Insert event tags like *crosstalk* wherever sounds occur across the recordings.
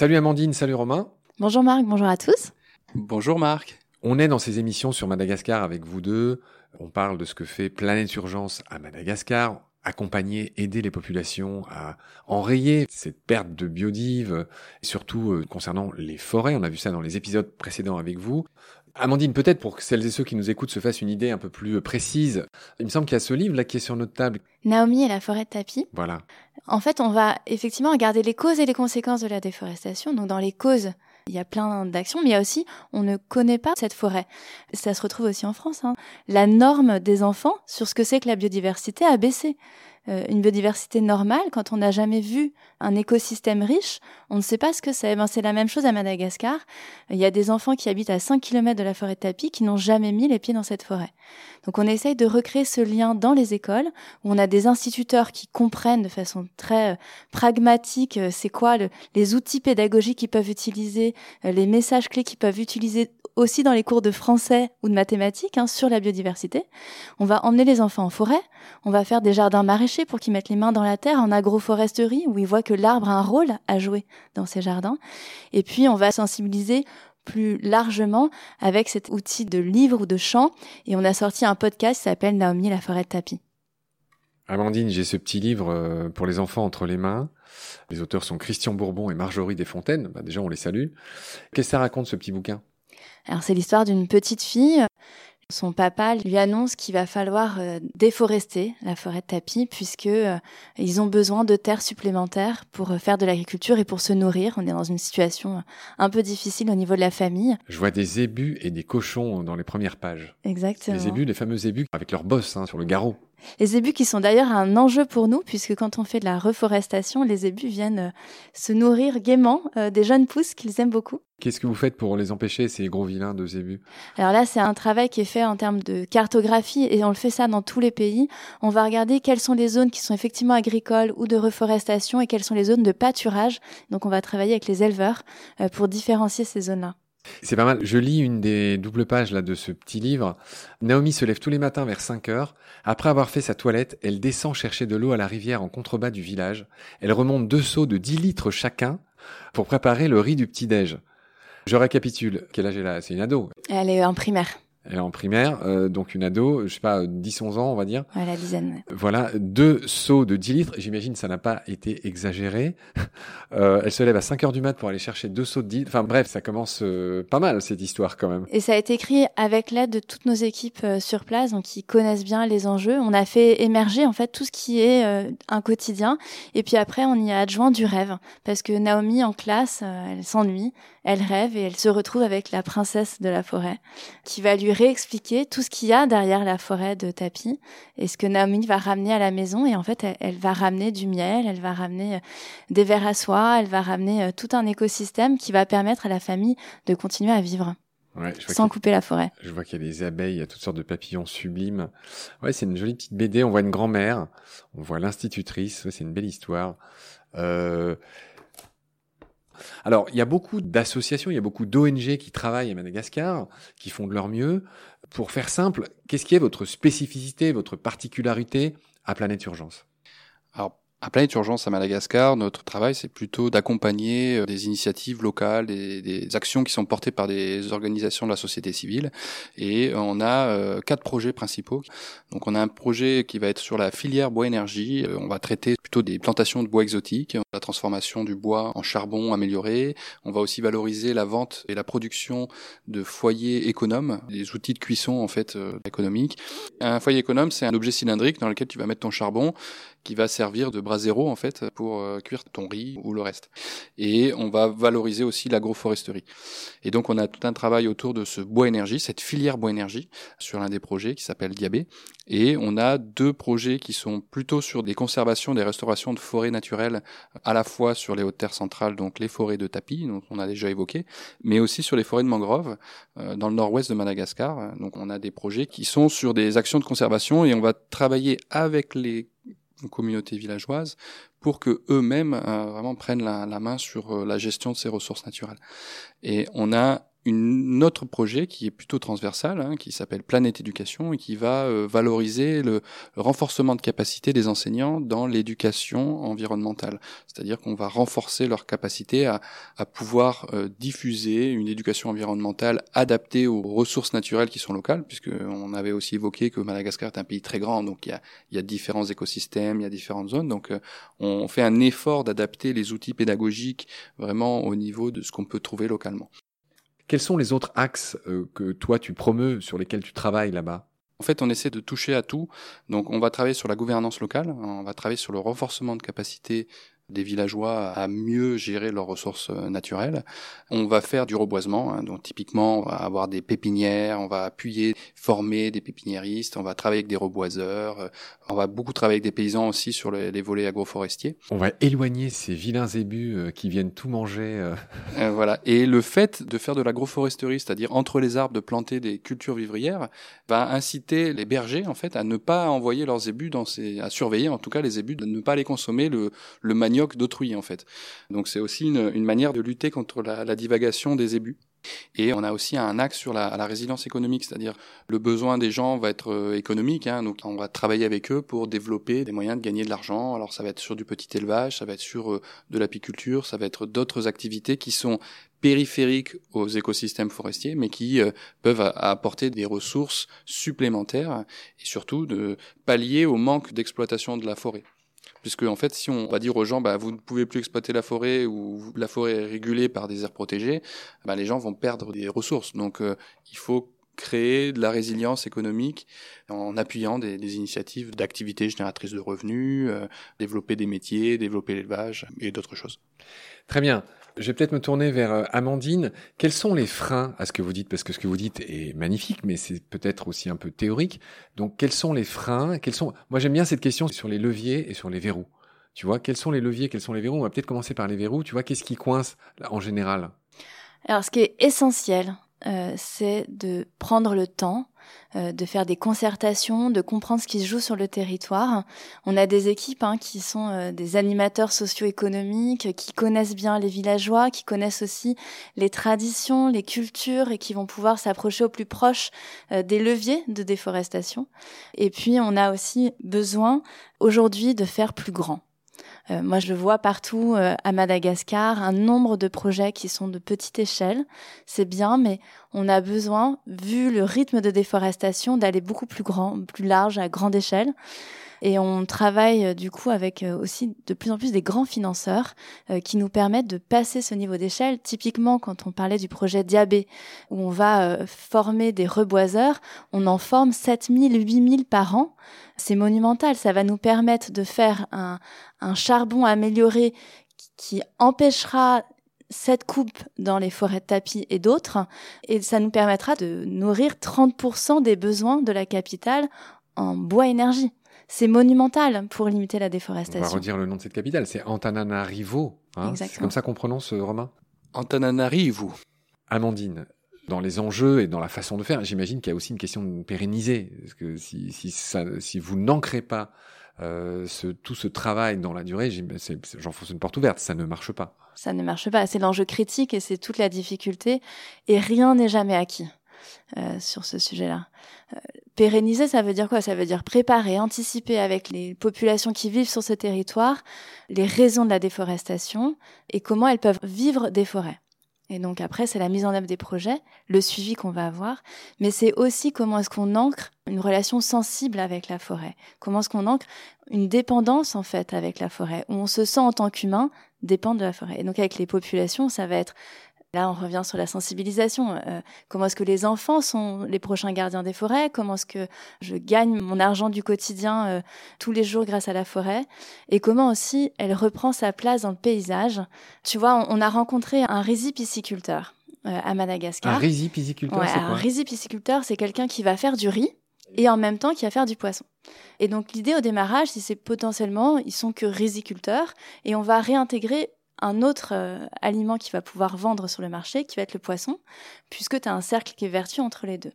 Salut Amandine, salut Romain. Bonjour Marc, bonjour à tous. Bonjour Marc. On est dans ces émissions sur Madagascar avec vous deux. On parle de ce que fait Planète Urgence à Madagascar, accompagner, aider les populations à enrayer cette perte de biodive, surtout euh, concernant les forêts. On a vu ça dans les épisodes précédents avec vous. Amandine, peut-être pour que celles et ceux qui nous écoutent se fassent une idée un peu plus euh, précise, il me semble qu'il y a ce livre là qui est sur notre table. Naomi et la forêt de tapis. Voilà. En fait, on va effectivement regarder les causes et les conséquences de la déforestation. Donc dans les causes, il y a plein d'actions, mais il y a aussi, on ne connaît pas cette forêt. Ça se retrouve aussi en France. Hein. La norme des enfants sur ce que c'est que la biodiversité a baissé. Euh, une biodiversité normale, quand on n'a jamais vu un écosystème riche, on ne sait pas ce que c'est. Ben, c'est la même chose à Madagascar. Il y a des enfants qui habitent à 5 km de la forêt de tapis qui n'ont jamais mis les pieds dans cette forêt. Donc on essaye de recréer ce lien dans les écoles, où on a des instituteurs qui comprennent de façon très euh, pragmatique euh, c'est quoi les outils pédagogiques qu'ils peuvent utiliser, les messages clés qu'ils peuvent utiliser aussi dans les cours de français ou de mathématiques hein, sur la biodiversité. On va emmener les enfants en forêt, on va faire des jardins maraîchers pour qu'ils mettent les mains dans la terre en agroforesterie où ils voient que l'arbre a un rôle à jouer dans ces jardins. Et puis on va sensibiliser plus largement avec cet outil de livre ou de chant et on a sorti un podcast qui s'appelle Naomi la forêt de tapis. Amandine, j'ai ce petit livre euh, pour les enfants entre les mains. Les auteurs sont Christian Bourbon et Marjorie Desfontaines. Bah déjà, on les salue. Qu'est-ce que ça raconte ce petit bouquin? Alors c'est l'histoire d'une petite fille. Son papa lui annonce qu'il va falloir euh, déforester la forêt de tapis puisque euh, ils ont besoin de terres supplémentaires pour euh, faire de l'agriculture et pour se nourrir. On est dans une situation un peu difficile au niveau de la famille. Je vois des zébus et des cochons dans les premières pages. Exactement. Les zébus, les fameux zébus avec leur bosse hein, sur le garrot. Les zébus qui sont d'ailleurs un enjeu pour nous, puisque quand on fait de la reforestation, les zébus viennent euh, se nourrir gaiement euh, des jeunes pousses qu'ils aiment beaucoup. Qu'est-ce que vous faites pour les empêcher, ces gros vilains de zébus? Alors là, c'est un travail qui est fait en termes de cartographie, et on le fait ça dans tous les pays. On va regarder quelles sont les zones qui sont effectivement agricoles ou de reforestation, et quelles sont les zones de pâturage. Donc on va travailler avec les éleveurs euh, pour différencier ces zones-là. C'est pas mal. Je lis une des doubles pages là de ce petit livre. Naomi se lève tous les matins vers 5 heures. Après avoir fait sa toilette, elle descend chercher de l'eau à la rivière en contrebas du village. Elle remonte deux seaux de 10 litres chacun pour préparer le riz du petit-déj. Je récapitule. Quel âge elle a? C'est une ado. Elle est en primaire. Elle est en primaire, euh, donc une ado, je sais pas, 10-11 ans, on va dire. Ouais, la dizaine. Voilà, deux seaux de 10 litres. J'imagine ça n'a pas été exagéré. *laughs* Euh, elle se lève à 5 heures du mat pour aller chercher deux seaux de 10 Enfin bref, ça commence euh, pas mal cette histoire quand même. Et ça a été écrit avec l'aide de toutes nos équipes sur place, donc qui connaissent bien les enjeux. On a fait émerger en fait tout ce qui est un quotidien. Et puis après, on y a adjoint du rêve, parce que Naomi en classe, elle s'ennuie, elle rêve et elle se retrouve avec la princesse de la forêt, qui va lui réexpliquer tout ce qu'il y a derrière la forêt de tapis et ce que Naomi va ramener à la maison. Et en fait, elle, va ramener du miel, elle va ramener euh, des vers à soie, elle va ramener euh, tout un écosystème qui va permettre à la famille de continuer à vivre. sans couper la forêt. Je vois qu'il y a des abeilles, il y a toutes sortes de papillons sublimes. Ouais, c'est une jolie petite BD. On voit une grand-mère, on voit l'institutrice. c'est une belle histoire. Euh, alors, il y a beaucoup d'associations, il y a beaucoup d'ONG qui travaillent à Madagascar, qui font de leur mieux. Pour faire simple, qu'est-ce qui est votre spécificité, votre particularité à Planète Urgence? À Planète Urgence à Madagascar, notre travail, c'est plutôt d'accompagner euh, des initiatives locales, des, des, actions qui sont portées par des organisations de la société civile. Et on a euh, quatre projets principaux. Donc on a un projet qui va être sur la filière bois-énergie. Euh, on va traiter plutôt des plantations de bois exotiques, la transformation du bois en charbon amélioré. On va aussi valoriser la vente et la production de foyers économes, des outils de cuisson en fait économiques. Un foyer économe, c'est un objet cylindrique dans lequel tu vas mettre ton charbon qui va servir de brasero en fait pour euh, cuire ton riz ou le reste. Et on va valoriser aussi l'agroforesterie. Et donc on a tout un travail autour de ce bois énergie, cette filière bois énergie sur l'un des projets qui s'appelle Diabé. Et on a deux projets qui sont plutôt sur des conservations, des restaurations de forêts naturelles, à la fois sur les hautes terres centrales, donc les forêts de tapis, dont on a déjà évoqué, mais aussi sur les forêts de mangroves euh, dans le nord-ouest de Madagascar. Donc on a des projets qui sont sur des actions de conservation et on va travailler avec les communautés villageoises pour que eux-mêmes euh, vraiment prennent la, main sur euh, la gestion de ces ressources naturelles. Et on a une autre projet qui est plutôt transversal, hein, qui s'appelle Planète Éducation et qui va euh, valoriser le, renforcement de capacité des enseignants dans l'éducation environnementale. C'est-à-dire qu'on va renforcer leur capacité à, pouvoir euh, diffuser une éducation environnementale adaptée aux ressources naturelles qui sont locales, puisque on avait aussi évoqué que Madagascar est un pays très grand, donc il y a, y a différents écosystèmes, il y a différentes zones, donc euh, on fait un effort d'adapter les outils pédagogiques vraiment au niveau de ce qu'on peut trouver localement. Quels sont les autres axes euh, que toi tu promeus, sur lesquels tu travailles là-bas? En fait, on essaie de toucher à tout. Donc, on va travailler sur la gouvernance locale, on va travailler sur le renforcement de capacité des villageois à mieux gérer leurs ressources euh, naturelles. On va faire du reboisement, hein, donc typiquement on va avoir des pépinières, on va appuyer, former des pépiniéristes, on va travailler avec des reboiseurs, euh, on va beaucoup travailler avec des paysans aussi sur les, les volets agroforestiers. On va éloigner ces vilains ébus euh, qui viennent tout manger. voilà. Et le fait de faire de l'agroforesterie, c'est-à-dire entre les arbres de planter des cultures vivrières, va inciter les bergers en fait à ne pas envoyer leurs ébus dans ces, à surveiller en tout cas les ébus, de ne pas les consommer, le, le manioc d'autrui en fait. Donc c'est aussi une, manière de lutter contre la, divagation des ébus. Et on a aussi un axe sur la, résilience économique, c'est-à-dire le besoin des gens va être euh, économique, hein, donc on va travailler avec eux pour développer des moyens de gagner de l'argent. Alors ça va être sur du petit élevage, ça va être sur euh, de l'apiculture, ça va être d'autres activités qui sont périphériques aux écosystèmes forestiers, mais qui euh, peuvent apporter des ressources supplémentaires et surtout de pallier au manque d'exploitation de la forêt. Puisque en fait, si on va dire aux gens, bah, vous ne pouvez plus exploiter la forêt ou la forêt est régulée par des aires protégées, bah, les gens vont perdre des ressources. Donc, euh, il faut créer de la résilience économique en appuyant des, des initiatives d'activités génératrices de revenus, euh, développer des métiers, développer l'élevage et d'autres choses. Très bien. Je vais peut-être me tourner vers euh, Amandine. Quels sont les freins à ce que vous dites? Parce que ce que vous dites est magnifique, mais c'est peut-être aussi un peu théorique. Donc, quels sont les freins? Quels sont Moi, j'aime bien cette question sur les leviers et sur les verrous. Tu vois, quels sont les leviers, quels sont les verrous? On va peut-être commencer par les verrous. Tu vois, qu'est-ce qui coince en général? Alors, ce qui est essentiel, euh, c'est de prendre le temps euh, de faire des concertations, de comprendre ce qui se joue sur le territoire. On a des équipes hein, qui sont euh, des animateurs socio-économiques, qui connaissent bien les villageois, qui connaissent aussi les traditions, les cultures et qui vont pouvoir s'approcher au plus proche des leviers de déforestation. Et puis on a aussi besoin aujourd'hui de faire plus grand. Euh, moi, je vois partout euh, à Madagascar un nombre de projets qui sont de petite échelle. C'est bien, mais on a besoin, vu le rythme de déforestation, d'aller beaucoup plus grand, plus large, à grande échelle. Et on travaille euh, du coup avec euh, aussi de plus en plus des grands financeurs euh, qui nous permettent de passer ce niveau d'échelle. Typiquement, quand on parlait du projet Diabé, où on va former des reboiseurs, on en forme 7000, 8000 par an. C'est monumental. Ça va nous permettre de faire un, un charbon amélioré qui empêchera cette coupe dans les forêts de tapis et d'autres, et ça nous permettra de nourrir 30% des besoins de la capitale en bois énergie c'est monumental pour limiter la déforestation. On va redire le nom de cette capitale, c'est Antananarivo. Hein c'est comme ça qu'on prononce, euh, Romain Antananarivo. Amandine, dans les enjeux et dans la façon de faire, j'imagine qu'il y a aussi une question de pérenniser. Parce que si, si, ça, si vous n'ancrez pas euh, ce, tout ce travail dans la durée, j'enfonce une porte ouverte, ça ne marche pas. Ça ne marche pas, c'est l'enjeu critique et c'est toute la difficulté. Et rien n'est jamais acquis. Euh, sur ce sujet-là. Euh, pérenniser, ça veut dire quoi? Ça veut dire préparer, anticiper avec les populations qui vivent sur ce territoire les raisons de la déforestation et comment elles peuvent vivre des forêts. Et donc après, c'est la mise en œuvre des projets, le suivi qu'on va avoir, mais c'est aussi comment est-ce qu'on ancre une relation sensible avec la forêt, comment est-ce qu'on ancre une dépendance en fait avec la forêt, où on se sent en tant qu'humain dépendre de la forêt. Et donc avec les populations, ça va être Là, on revient sur la sensibilisation. Euh, comment est-ce que les enfants sont les prochains gardiens des forêts? Comment est-ce que je gagne mon argent du quotidien euh, tous les jours grâce à la forêt? Et comment aussi elle reprend sa place dans le paysage? Tu vois, on, a rencontré un rizipisciculteur euh, à Madagascar. Un rizipisciculteur, c'est quoi? Un rizipisciculteur, c'est quelqu'un qui va faire du riz et en même temps qui va faire du poisson. Et donc l'idée au démarrage, c'est potentiellement, ils sont que riziculteurs et on va réintégrer un autre euh, aliment qui va pouvoir vendre sur le marché, qui va être le poisson, puisque tu as un cercle qui est vertueux entre les deux.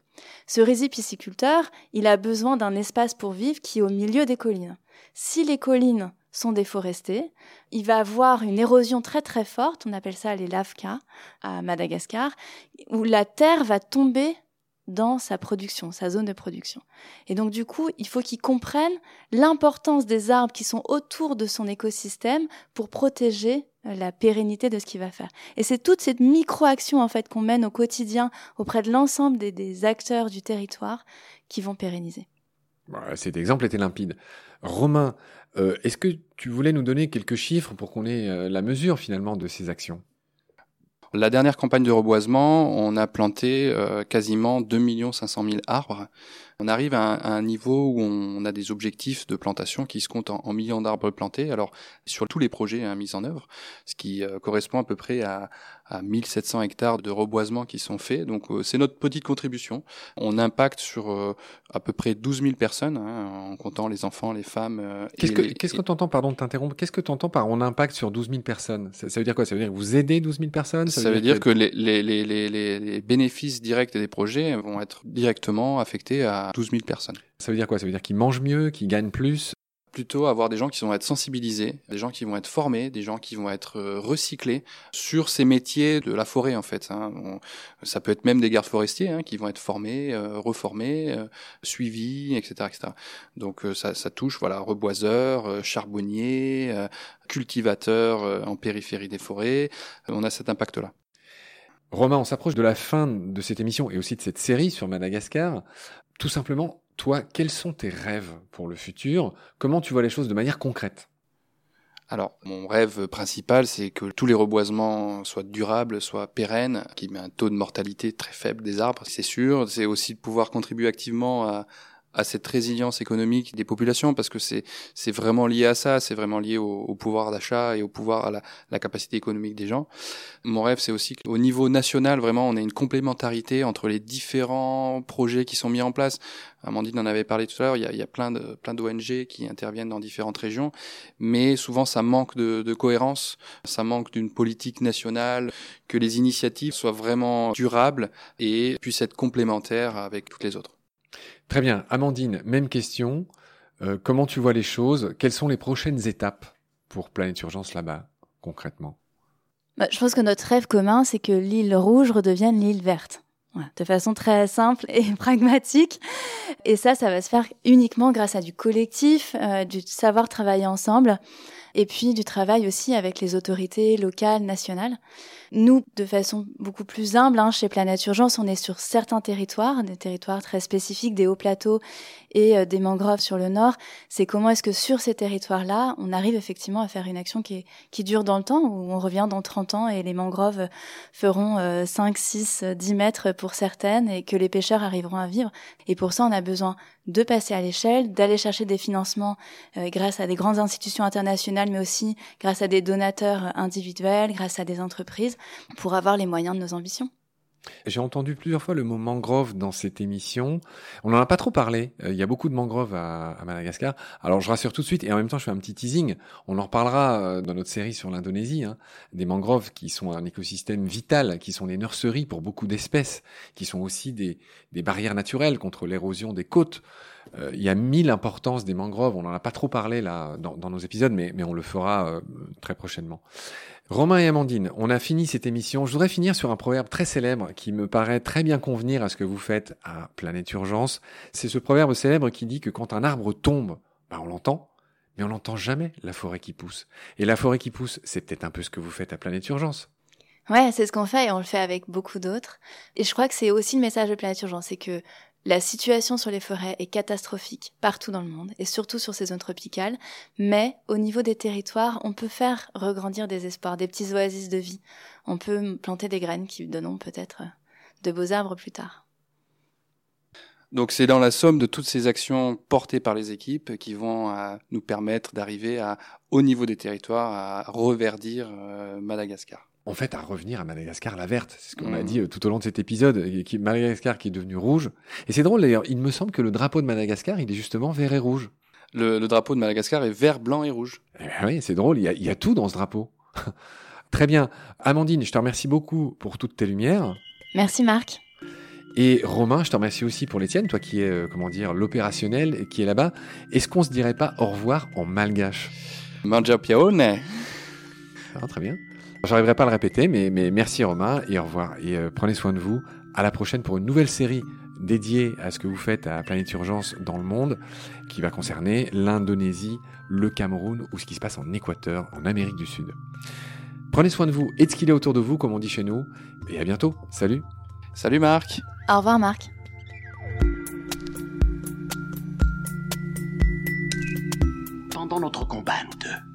Ce rizipisciculteur, il a besoin d'un espace pour vivre qui est au milieu des collines. Si les collines sont déforestés. Il va avoir une érosion très très forte, on appelle ça les lavkas à Madagascar, où la terre va tomber dans sa production, sa zone de production. Et donc du coup, il faut qu'il comprenne l'importance des arbres qui sont autour de son écosystème pour protéger euh, la pérennité de ce qu'il va faire. Et c'est toute cette micro-action en fait qu'on mène au quotidien auprès de l'ensemble des, acteurs du territoire qui vont pérenniser. Cet exemple était limpide. Romain, euh, est-ce que tu voulais nous donner quelques chiffres pour qu'on ait euh, la mesure finalement de ces actions? La dernière campagne de reboisement, on a planté euh, quasiment 2 500 000 arbres. On arrive à un, niveau où on a des objectifs de plantation qui se comptent en, millions d'arbres plantés. Alors sur tous les projets hein, mis en œuvre, ce qui euh, correspond à peu près à, à 1700 hectares de reboisement qui sont faits. Donc euh, c'est notre petite contribution. On impacte sur à peu près 12 000 personnes, hein, en comptant les enfants, les femmes. Qu'est-ce que tu entends, pardon de t'interrompre, qu'est-ce que tu entends par on impacte sur 12 000 personnes? Ça, veut dire quoi? Ça veut dire que vous aidez 12 000 personnes? Ça veut dire que les, les, les, les, bénéfices directs des projets vont être directement affectés à 12 000 personnes. Ça veut dire quoi? Ça veut dire qu'ils mangent mieux, qu'ils gagnent plus? Plutôt avoir des gens qui vont être sensibilisés, des gens qui vont être formés, des gens qui vont être euh, recyclés sur ces métiers de la forêt en fait. Hein. ça peut être même des gardes forestiers hein, qui vont être formés, euh, reformés, euh, suivis, etc., etc. Donc ça, ça, touche voilà reboiseurs, charbonniers, cultivateurs en périphérie des forêts. on a cet impact là. Romain, on s'approche de la fin de cette émission et aussi de cette série sur Madagascar. Tout simplement, toi, quels sont tes rêves pour le futur? Comment tu vois les choses de manière concrète? Alors, mon rêve principal, c'est que tous les reboisements soient durables, soient pérennes, qu'il y ait un taux de mortalité très faible des arbres, c'est sûr. C'est aussi de pouvoir contribuer activement à, à cette résilience économique des populations parce que c'est c'est vraiment lié à ça, c'est vraiment lié au, pouvoir d'achat et au pouvoir à la, capacité économique des gens. Mon rêve c'est aussi qu'au niveau national vraiment on ait une complémentarité entre les différents projets qui sont mis en place. Amandine en avait parlé tout à l'heure, il y a, il y a plein de plein d'ONG qui interviennent dans différentes régions, mais souvent ça manque de, de cohérence, ça manque d'une politique nationale, que les initiatives soient vraiment durables et puissent être complémentaires avec toutes les autres. Très bien. Amandine, même question. Euh, comment tu vois les choses? Quelles sont les prochaines étapes pour Planète Urgence là-bas, concrètement? Bah, Je pense que notre rêve commun, c'est que l'île rouge redevienne l'île verte. de façon très simple et *laughs* pragmatique. Et ça, ça va se faire uniquement grâce à du collectif, euh, du savoir travailler ensemble, et puis du travail aussi avec les autorités locales, nationales. Nous, de façon beaucoup plus humble, hein, chez Planète Urgence, on est sur certains territoires, des territoires très spécifiques, des hauts plateaux et euh, des mangroves sur le nord. C'est comment est-ce que sur ces territoires-là, on arrive effectivement à faire une action qui, qui dure dans le temps, où on revient dans 30 ans et les mangroves feront 5, 6, 10 mètres pour certaines et que les pêcheurs arriveront à vivre. Et pour ça, on a besoin de passer à l'échelle, d'aller chercher des financements euh, grâce à des grandes institutions internationales, mais aussi grâce à des donateurs individuels, grâce à des entreprises, pour avoir les moyens de nos ambitions. J'ai entendu plusieurs fois le mot mangrove dans cette émission. On n'en a pas trop parlé. Euh, il y a beaucoup de mangroves à, Madagascar. Alors je rassure tout de suite et en même temps je fais un petit teasing. On en reparlera euh, dans notre série sur l'Indonésie. Hein. Des mangroves qui sont un écosystème vital, qui sont des nurseries pour beaucoup d'espèces, qui sont aussi des, barrières naturelles contre l'érosion des côtes. Euh, il y a mille importances des mangroves. On n'en a pas trop parlé là dans, nos épisodes, mais, mais on le fera très prochainement. Romain et Amandine, on a fini cette émission. Je voudrais finir sur un proverbe très célèbre qui me paraît très bien convenir à ce que vous faites à Planète Urgence. C'est ce proverbe célèbre qui dit que quand un arbre tombe, bah on l'entend, mais on n'entend jamais la forêt qui pousse. Et la forêt qui pousse, c'est peut-être un peu ce que vous faites à Planète Urgence. Ouais, c'est ce qu'on fait et on le fait avec beaucoup d'autres. Et je crois que c'est aussi le message de Planète Urgence, c'est que la situation sur les forêts est catastrophique partout dans le monde et surtout sur ces zones tropicales, mais au niveau des territoires, on peut faire regrandir des espoirs, des petits oasis de vie. On peut planter des graines qui donneront peut-être de beaux arbres plus tard. Donc c'est dans la somme de toutes ces actions portées par les équipes qui vont euh, nous permettre d'arriver au niveau des territoires à reverdir euh, Madagascar en fait, à revenir à Madagascar la verte. C'est ce qu'on a mmh. dit euh, tout au long de cet épisode. Qui, Madagascar qui est devenu rouge. Et c'est drôle d'ailleurs, il me semble que le drapeau de Madagascar, il est justement vert et rouge. Le, drapeau de Madagascar est vert, blanc et rouge. Eh ben oui, c'est drôle, il y, a, il y a tout dans ce drapeau. *laughs* Très bien. Amandine, je te remercie beaucoup pour toutes tes lumières. Merci Marc. Et Romain, je te remercie aussi pour les tiennes, toi qui es, euh, comment dire, l'opérationnel et qui est là-bas. Est-ce qu'on se dirait pas au revoir en malgache? Mangiapione. Ah, très bien. J'arriverai pas à le répéter, mais, mais merci Romain et au revoir. Et euh, prenez soin de vous. À la prochaine pour une nouvelle série dédiée à ce que vous faites à Planète Urgence dans le monde, qui va concerner l'Indonésie, le Cameroun ou ce qui se passe en Équateur, en Amérique du Sud. Prenez soin de vous et de ce qu'il est autour de vous, comme on dit chez nous. Et à bientôt. Salut. Salut Marc. Au revoir Marc. Pendant notre combat, nous deux,